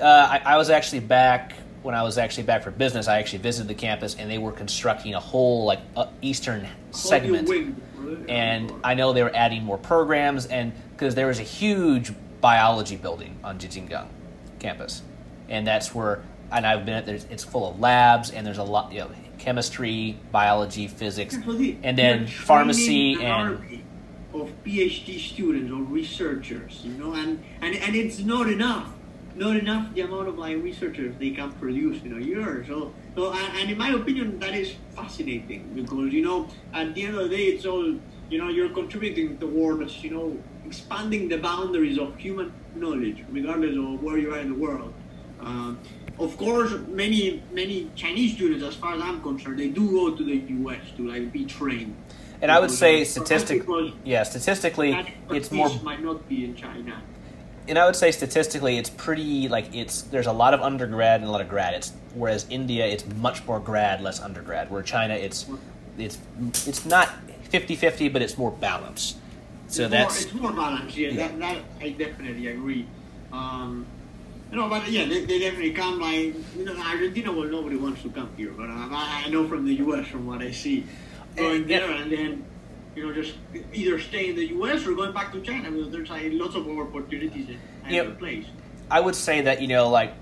Uh, I, I was actually back when I was actually back for business. I actually visited the campus, and they were constructing a whole like uh, eastern segment. Wing. and I know they were adding more programs, and because there was a huge biology building on Zijingang campus, and that's where and I've been at there's it's full of labs and there's a lot you know chemistry, biology, physics, and then pharmacy and of PhD students or researchers, you know, and, and and it's not enough, not enough the amount of like researchers they can produce in a year. So so and, and in my opinion, that is fascinating because you know at the end of the day, it's all you know you're contributing towards you know expanding the boundaries of human knowledge, regardless of where you are in the world. Um, of course, many many Chinese students, as far as I'm concerned, they do go to the U.S. to like be trained. and I would say statistically, yeah statistically it's more might not be in China. and I would say statistically, it's pretty like it's there's a lot of undergrad and a lot of grad. It's whereas India, it's much more grad, less undergrad. Where China, it's it's it's not 50-50, but it's more balanced. So it's that's more, it's more balanced. Yeah, Yeah. That, that I definitely agree. Um, you know, but yeah, they, they definitely come. Like you know, Argentina, well, nobody wants to come here, but um, I, I know from the U.S. from what I see, going there and then you know just either stay in the U.S. or going back to China because there's like, lots of more opportunities in either Yep. place. I would say that you know like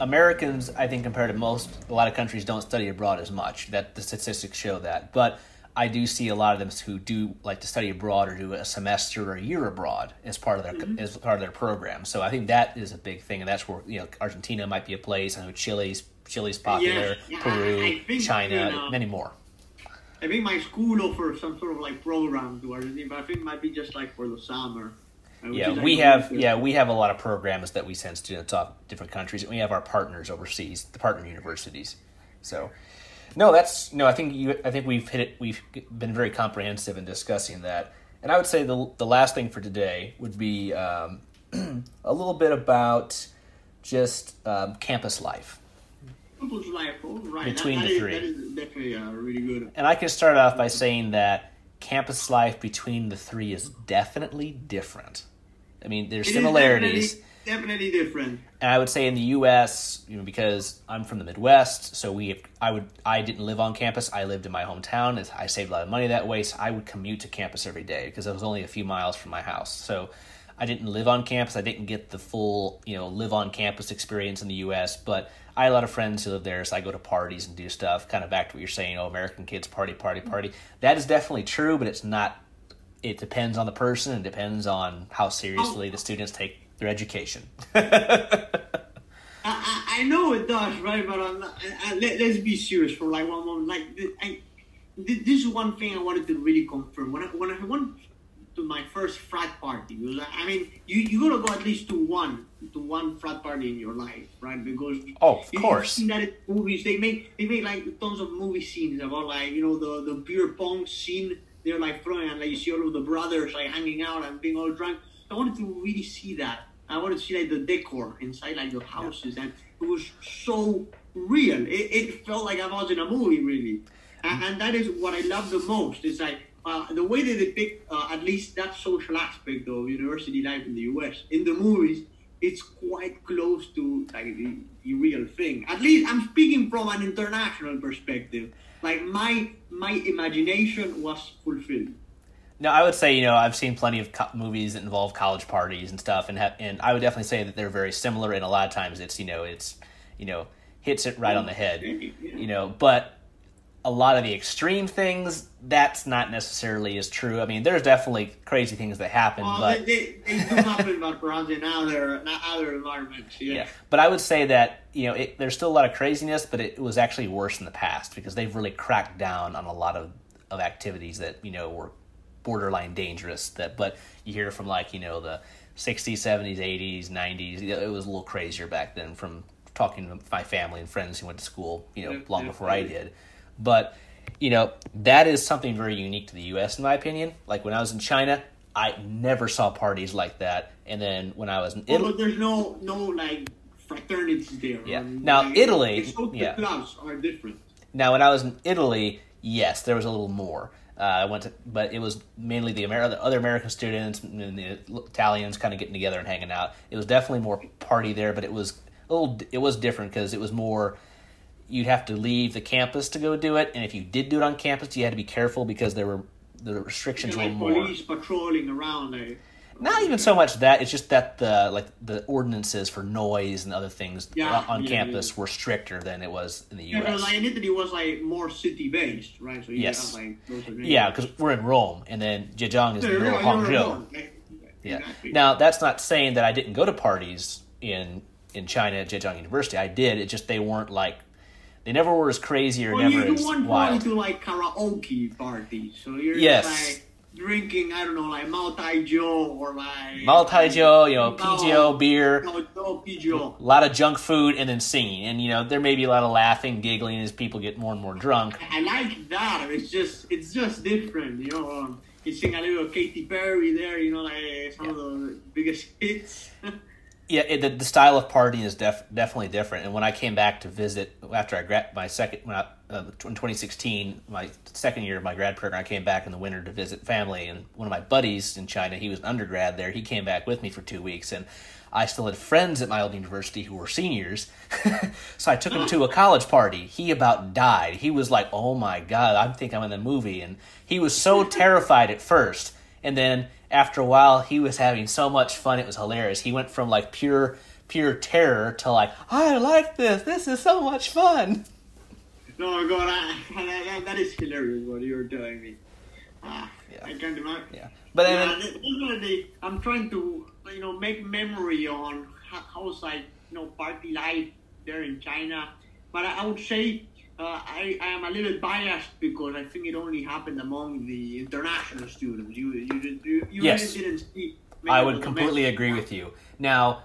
Americans, I think compared to most, a lot of countries don't study abroad as much. That the statistics show that, but I do see a lot of them who do like to study abroad or do a semester or a year abroad as part of their as part of their program. So I think that is a big thing, and that's where you know Argentina might be a place. I know Chile's Chile's popular, yeah, I- Peru, I think, China, know, many more. I think my school offers some sort of like program to Argentina, but I think it might be just like for the summer. uh, Yeah, like, we have yeah we have a lot of programs that we send students off different countries, and we have our partners overseas, the partner universities. So, no, that's no. I think you. I think we've hit it. We've been very comprehensive in discussing that, and I would say the the last thing for today would be um, a little bit about just um, campus life. Campus life, oh, right. Between that, the that is- three. that is definitely uh, really good. And I can start off by saying that campus life between the three is definitely different. I mean, there's It is similarities. Definitely, different. And I would say in the U.S., you know, because I'm from the Midwest, so we, I would, I didn't live on campus. I lived in my hometown. I saved a lot of money that way, so I would commute to campus every day because it was only a few miles from my house. So I didn't live on campus. I didn't get the full, you know, live on campus experience in the U.S. But I had a lot of friends who live there, so I go to parties and do stuff. Kind of back to what you're saying, oh, American kids party, party, party. That is definitely true, but it's not. It depends on the person. It depends on how seriously oh. the students take their education. I, I, I know it does, right? But I'm not, I, I, let, let's be serious for like one moment. Like, I, this is one thing I wanted to really confirm. When I, when I went to my first frat party, I mean, you you gotta go at least to one to one frat party in your life, right? Because Oh, of you, course. You've seen that in movies. They make they make like tons of movie scenes about like you know the the beer pong scene. They're like throwing and like you see all of the brothers like hanging out and being all drunk. I wanted to really see that. I wanted to see like the decor inside like the houses, and it was so real. It, it felt like I was in a movie, really. And, and that is what I love the most. It's like uh, the way they depict uh, at least that social aspect of university life in the U.S. in the movies. It's quite close to like the, the real thing. At least I'm speaking from an international perspective. Like my my imagination was fulfilled. No, I would say you know I've seen plenty of co- movies that involve college parties and stuff, and ha- and I would definitely say that they're very similar. And a lot of times it's you know it's you know hits it right on the head, you know. But a lot of the extreme things that's not necessarily as true. I mean, there's definitely crazy things that happen, Well, but they, they, they do happen, but perhaps in other not other environments. Yeah. yeah. But I would say that you know it, there's still a lot of craziness, but it was actually worse in the past because they've really cracked down on a lot of of activities that you know were borderline dangerous. That but you hear from like you know the 60s, 70s, 80s, 90s. It was a little crazier back then. From talking to my family and friends who went to school, you know, long before I did. But you know that is something very unique to the U.S. in my opinion. Like when I was in China. I never saw parties like that, and then when I was in oh, Italy, but there's no no like fraternities there. Yeah. And, Now, like, Italy, the yeah. clubs are different. Now, when I was in Italy, yes, there was a little more. Uh, I went to, but it was mainly the, Amer- the other American students and the Italians kind of getting together and hanging out. It was definitely more party there, but it was a little. It was different because it was more. You'd have to leave the campus to go do it, and if you did do it on campus, you had to be careful because there were the restrictions were like more. police patrolling around. Like, Not even so much that; it's just that the like the ordinances for noise and other things Yeah, on yeah, campus yeah. were stricter than it was in the U.S. because like in Italy was like more city based, right? So you Yes. have like Yeah, because we're in Rome, and then Zhejiang is in Yeah, the middle of you're- you're Hangzhou. Like, Yeah. exactly. Now that's not saying that I didn't go to parties in in China at Zhejiang University. I did. It just they weren't like they never were as crazy or well, never you, as you weren't going wild. to like karaoke parties, so you're Yes. like drinking. I don't know, like Mao Tai Jiu or like Mao Tai Jiu, you know, No, pijiu beer, No, no pijiu. a lot of junk food, and then singing. And you know there may be a lot of laughing, giggling as people get more and more drunk. I like that. It's just it's just different, you know. Um, you sing a little Katy Perry there, you know, like some of the biggest hits. Yeah, it, the, the style of partying is def, definitely different. And when I came back to visit after I grad my second when I, uh, in 2016, my second year of my grad program, I came back in the winter to visit family. And one of my buddies in China, he was an undergrad there. He came back with me for two weeks, and I still had friends at my old university who were seniors. so I took him to a college party. He about died. He was like, "Oh my god, I think I'm in a movie," and he was so terrified at first, and then after a while, he was having so much fun. It was hilarious. He went from like pure pure terror to like, I like this. This is so much fun. no, God, I, that, that is hilarious what you're telling me. Ah, Yeah. I can't imagine. Yeah, but yeah, then th- definitely. I'm trying to, you know, make memory on how, how's like, you know, party life there in China. But I, I would say uh, I, I am a little biased because I think it only happened among the international students. You, you, you, you Yes. really didn't see. I would completely agree with you. Now,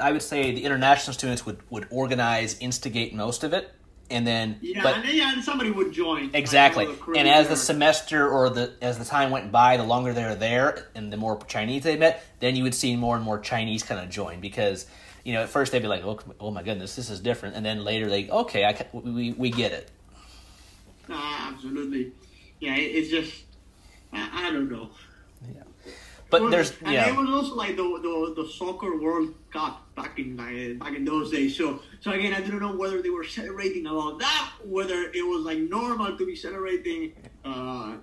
I would say the international students would would organize, instigate most of it, and then Yeah, but and then yeah, and somebody would join. Exactly. And as the semester or the as the time went by, the longer they were there and the more Chinese they met, then you would see more and more Chinese kind of join because you know at first they'd be like, oh, oh my goodness, this is different, and then later they okay, I we we get it. Ah, absolutely. Yeah, it, it's just I, I don't know. Yeah. But Well, there's and yeah it was also like the, the the soccer World Cup back in like, back in those days. So so again, I don't know whether they were celebrating about that, whether it was like normal to be celebrating. Uh,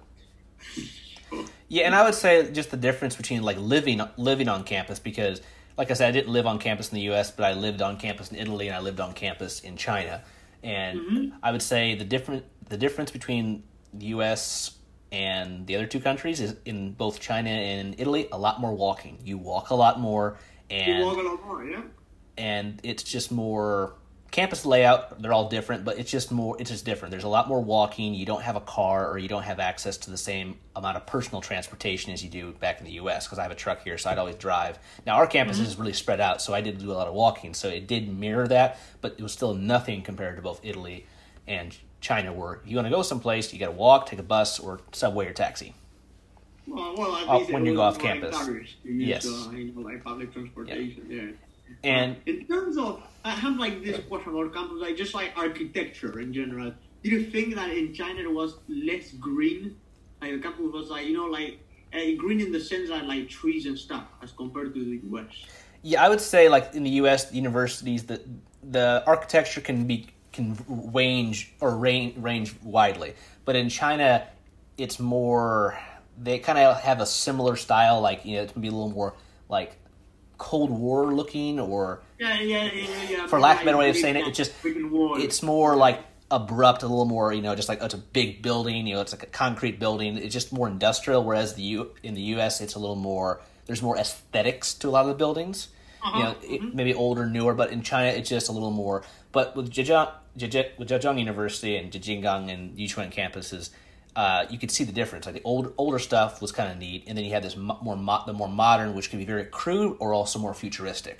Yeah, and I would say just the difference between like living living on campus because, like I said, I didn't live on campus in the U.S., but I lived on campus in Italy and I lived on campus in China, and mm-hmm. I would say the different the difference between the U.S. and the other two countries is in both China and Italy a lot more walking. You walk a lot more, and you walk a lot more, yeah. and it's just more campus layout they're all different but it's just more it's just different there's a lot more walking you don't have a car or you don't have access to the same amount of personal transportation as you do back in the us because i have a truck here so i'd always drive now our campus is really spread out so i did do a lot of walking so it did mirror that but it was still nothing compared to both italy and china where you want to go someplace you got to walk take a bus or subway or taxi Well, well at Oh, when you go off more campus. encouraged to use, Yes. uh, you know, like public transportation. Yeah. and in terms of, I have like this question about campus, like just like architecture in general. Do you think that in China it was less green? Like the campus was like you know like uh, green in the sense that like trees and stuff as compared to the US. Yeah, I would say like in the U.S. universities, the the architecture can be can range or range range widely, but in China, it's more they kind of have a similar style. Like you know, it can be a little more like Cold War looking, or Yeah, yeah, yeah, yeah. For lack of a better way of saying it, it's just- brick and wood. it's more like abrupt, a little more you know, just like oh, it's a big building. You know, it's like a concrete building. It's just more industrial. Whereas the U in the U.S., it's a little more. There's more aesthetics to a lot of the buildings. You know, Uh-huh, it, maybe older, newer, but in China it's just a little more. But with Zhejiang, Zhejiang, with Zhejiang University and Zhejiang and Yuquan campuses, uh, you could see the difference. Like the old, older stuff was kind of neat, and then you had this mo- more mo- the more modern, which can be very crude or also more futuristic.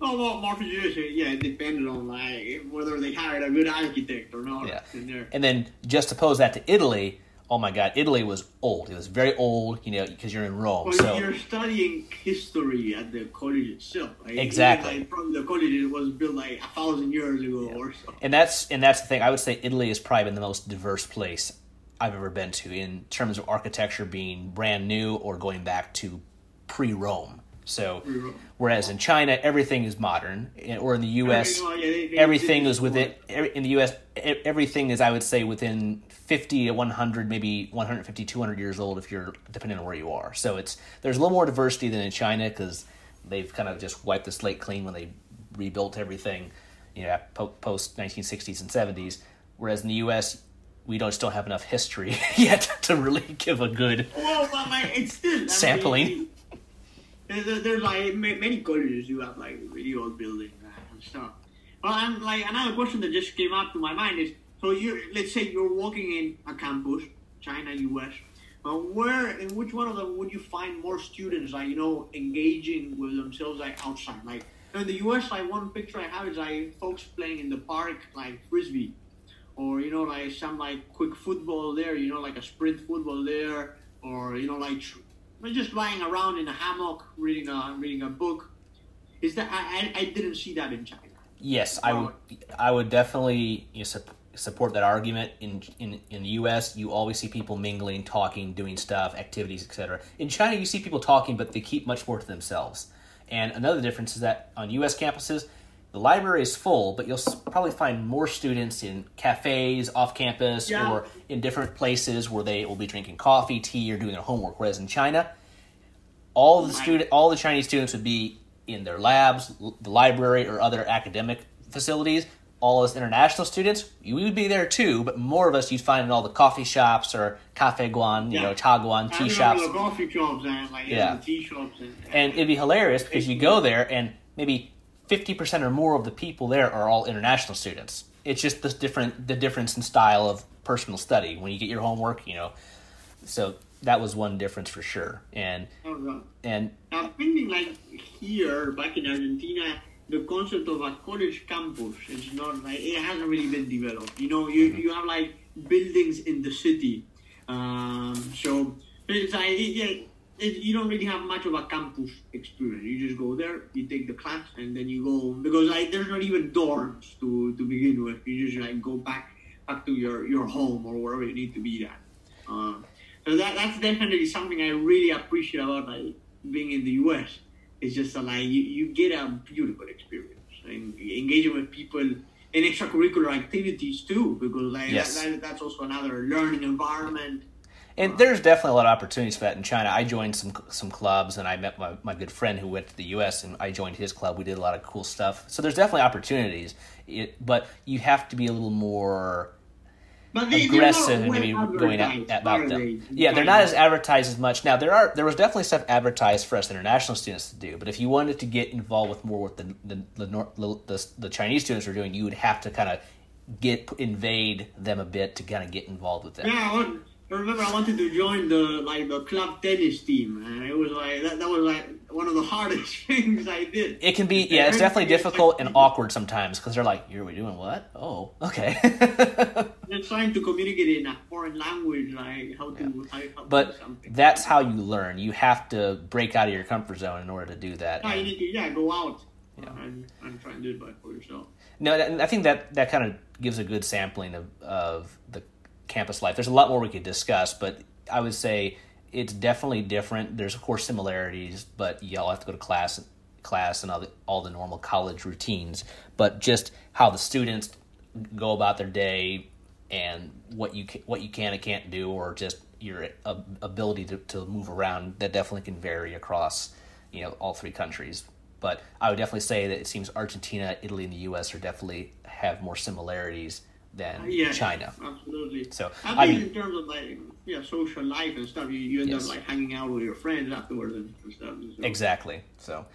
Oh, well, more futuristic, yeah, it depended on like whether they hired a good architect or not. Yeah. And then just oppose that to Italy. Oh my God, Italy was old. It was very old, you know, because you're in Rome. Well, so you're studying history at the college itself. Right? Exactly. Even, like, probably the college it was built like a thousand years ago or so. and that's and that's the thing. I would say Italy has probably been the most diverse place I've ever been to in terms of architecture being brand new or going back to pre-Rome. So, Mm-hmm. whereas in China, everything is modern, or in the U.S., yeah, they- they- everything is within in the U.S. Everything is, I would say, within fifty to one hundred, maybe 150, 200 years old, if you're depending on where you are. So it's there's a little more diversity than in China because they've kind of just wiped the slate clean when they rebuilt everything, you know, post nineteen sixties and seventies. Whereas in the U.S. We don't still have enough history yet to really give a good Well, but like, it's still Sampling. Mean, there, there, there's like many colleges do have like really old buildings and stuff. Well, and like another question that just came up to my mind is: so you, let's say you're walking in a campus, China, U.S. Uh, where in which one of them would you find more students like you know engaging with themselves like outside? Like in the U.S., like one picture I have is like folks playing in the park like frisbee or you know like some like quick football there you know like a sprint football there or you know like just lying around in a hammock reading a reading a book is that i i, I didn't see that in china Yes, I would. I would definitely you know, support that argument. In in in the U.S., you always see people mingling, talking, doing stuff, activities, etc. In China, you see people talking, but they keep much more to themselves. And another difference is that on U.S. campuses, the library is full, but you'll probably find more students in cafes, off campus, Yeah. or in different places where they will be drinking coffee, tea, or doing their homework. Whereas in China, all the student all the Chinese students would be in their labs, the library, or other academic facilities. All us international students, we would be there too, but more of us you'd find in all the coffee shops or cafe guan, you Yeah. know, cha guan, tea shops. coffee shops and like yeah. Tea shops and, And it'd be hilarious because you go there and maybe fifty percent or more of the people there are all international students. It's just the different the difference in style of personal study when you get your homework, you know. So that was one difference for sure. And God. and I'm thinking like here back in Argentina, the concept of a college campus is not like it hasn't really been developed. You know, you you have like buildings in the city, um, so it's like yeah, it, you don't really have much of a campus experience. You just go there, you take the class, and then you go because like there's not even dorms to to begin with. You just like go back back to your your home or wherever you need to be at. Um, so that that's definitely something I really appreciate about like being in the U.S. It's just that, like you, you get a beautiful experience and engaging with people in extracurricular activities too, because like Yes. that, that's also another learning environment. And there's definitely a lot of opportunities for that in China. I joined some some clubs, and I met my, my good friend who went to the U.S. and I joined his club. We did a lot of cool stuff. So there's definitely opportunities, it, but you have to be a little more But they, aggressive not maybe going out about them. Yeah, they're not as advertised as much. Now there are there was definitely stuff advertised for us international students to do, but if you wanted to get involved with more with the the the, nor- the, the Chinese students are doing, you would have to kind of get invade them a bit to kind of get involved with them. Yeah, I, remember I wanted to join the like the club tennis team, and it was like that, that was like one of the hardest things I did. It can be, yeah, it's definitely difficult and awkward sometimes because they're like, "You're we doing what? Oh, okay." they're trying to communicate in a foreign language, like how to how, how to but something. that's how you learn. You have to break out of your comfort zone in order to do that. Yeah, you need to yeah go out Yeah. and, and try and do it by for yourself. No, I think that that kind of gives a good sampling of of the campus life. There's a lot more we could discuss, but I would say it's definitely different. There's of course similarities, but you all have to go to class, class, and all the all the normal college routines. But just how the students go about their day and what you ca- what you can and can't do, or just your ability to, to move around, that definitely can vary across you know all three countries. But I would definitely say that it seems Argentina, Italy, and the U.S. are definitely have more similarities than Yeah, China. absolutely. So, I mean- in terms of like yeah social life and stuff, you, you end Yes. up like hanging out with your friends afterwards and stuff. So. Exactly. So,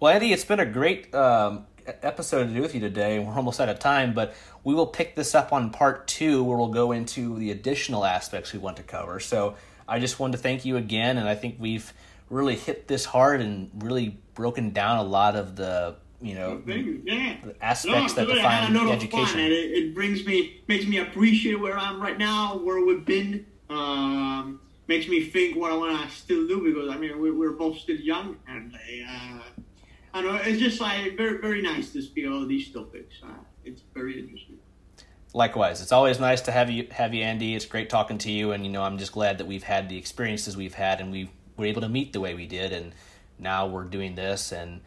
well, Andy, it's been a great um, episode to do with you today. We're almost out of time, but we will pick this up on part two, where we'll go into the additional aspects we want to cover. So, I just wanted to thank you again, and I think we've really hit this hard and really broken down a lot of the you know Yeah. aspects that. I had define education. It, it brings me makes me appreciate where I'm right now, where we've been. Um, makes me think what I want to still do because I mean we're, we're both still young, and uh, I don't know it's just like very very nice to speak all these topics. Uh, it's very interesting. Likewise, it's always nice to have you have you, Andy. It's great talking to you, and you know I'm just glad that we've had the experiences we've had, and we were able to meet the way we did, and now we're doing this and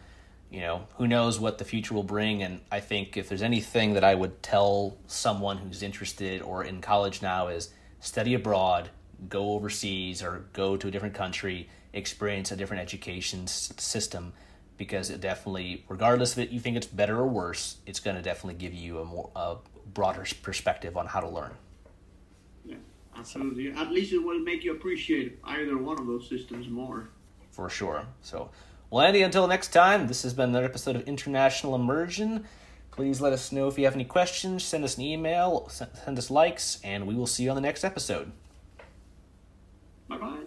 you know who knows what the future will bring and i think if there's anything that i would tell someone who's interested or in college now is study abroad go overseas or go to a different country experience a different education s- system because it definitely regardless of it you think it's better or worse it's going to definitely give you a more a broader perspective on how to learn Yeah, absolutely. At least it will make you appreciate either one of those systems more. for sure. So, well, Andy, until next time, this has been another episode of International Immersion. Please let us know if you have any questions, send us an email, send us likes, and we will see you on the next episode. Bye bye.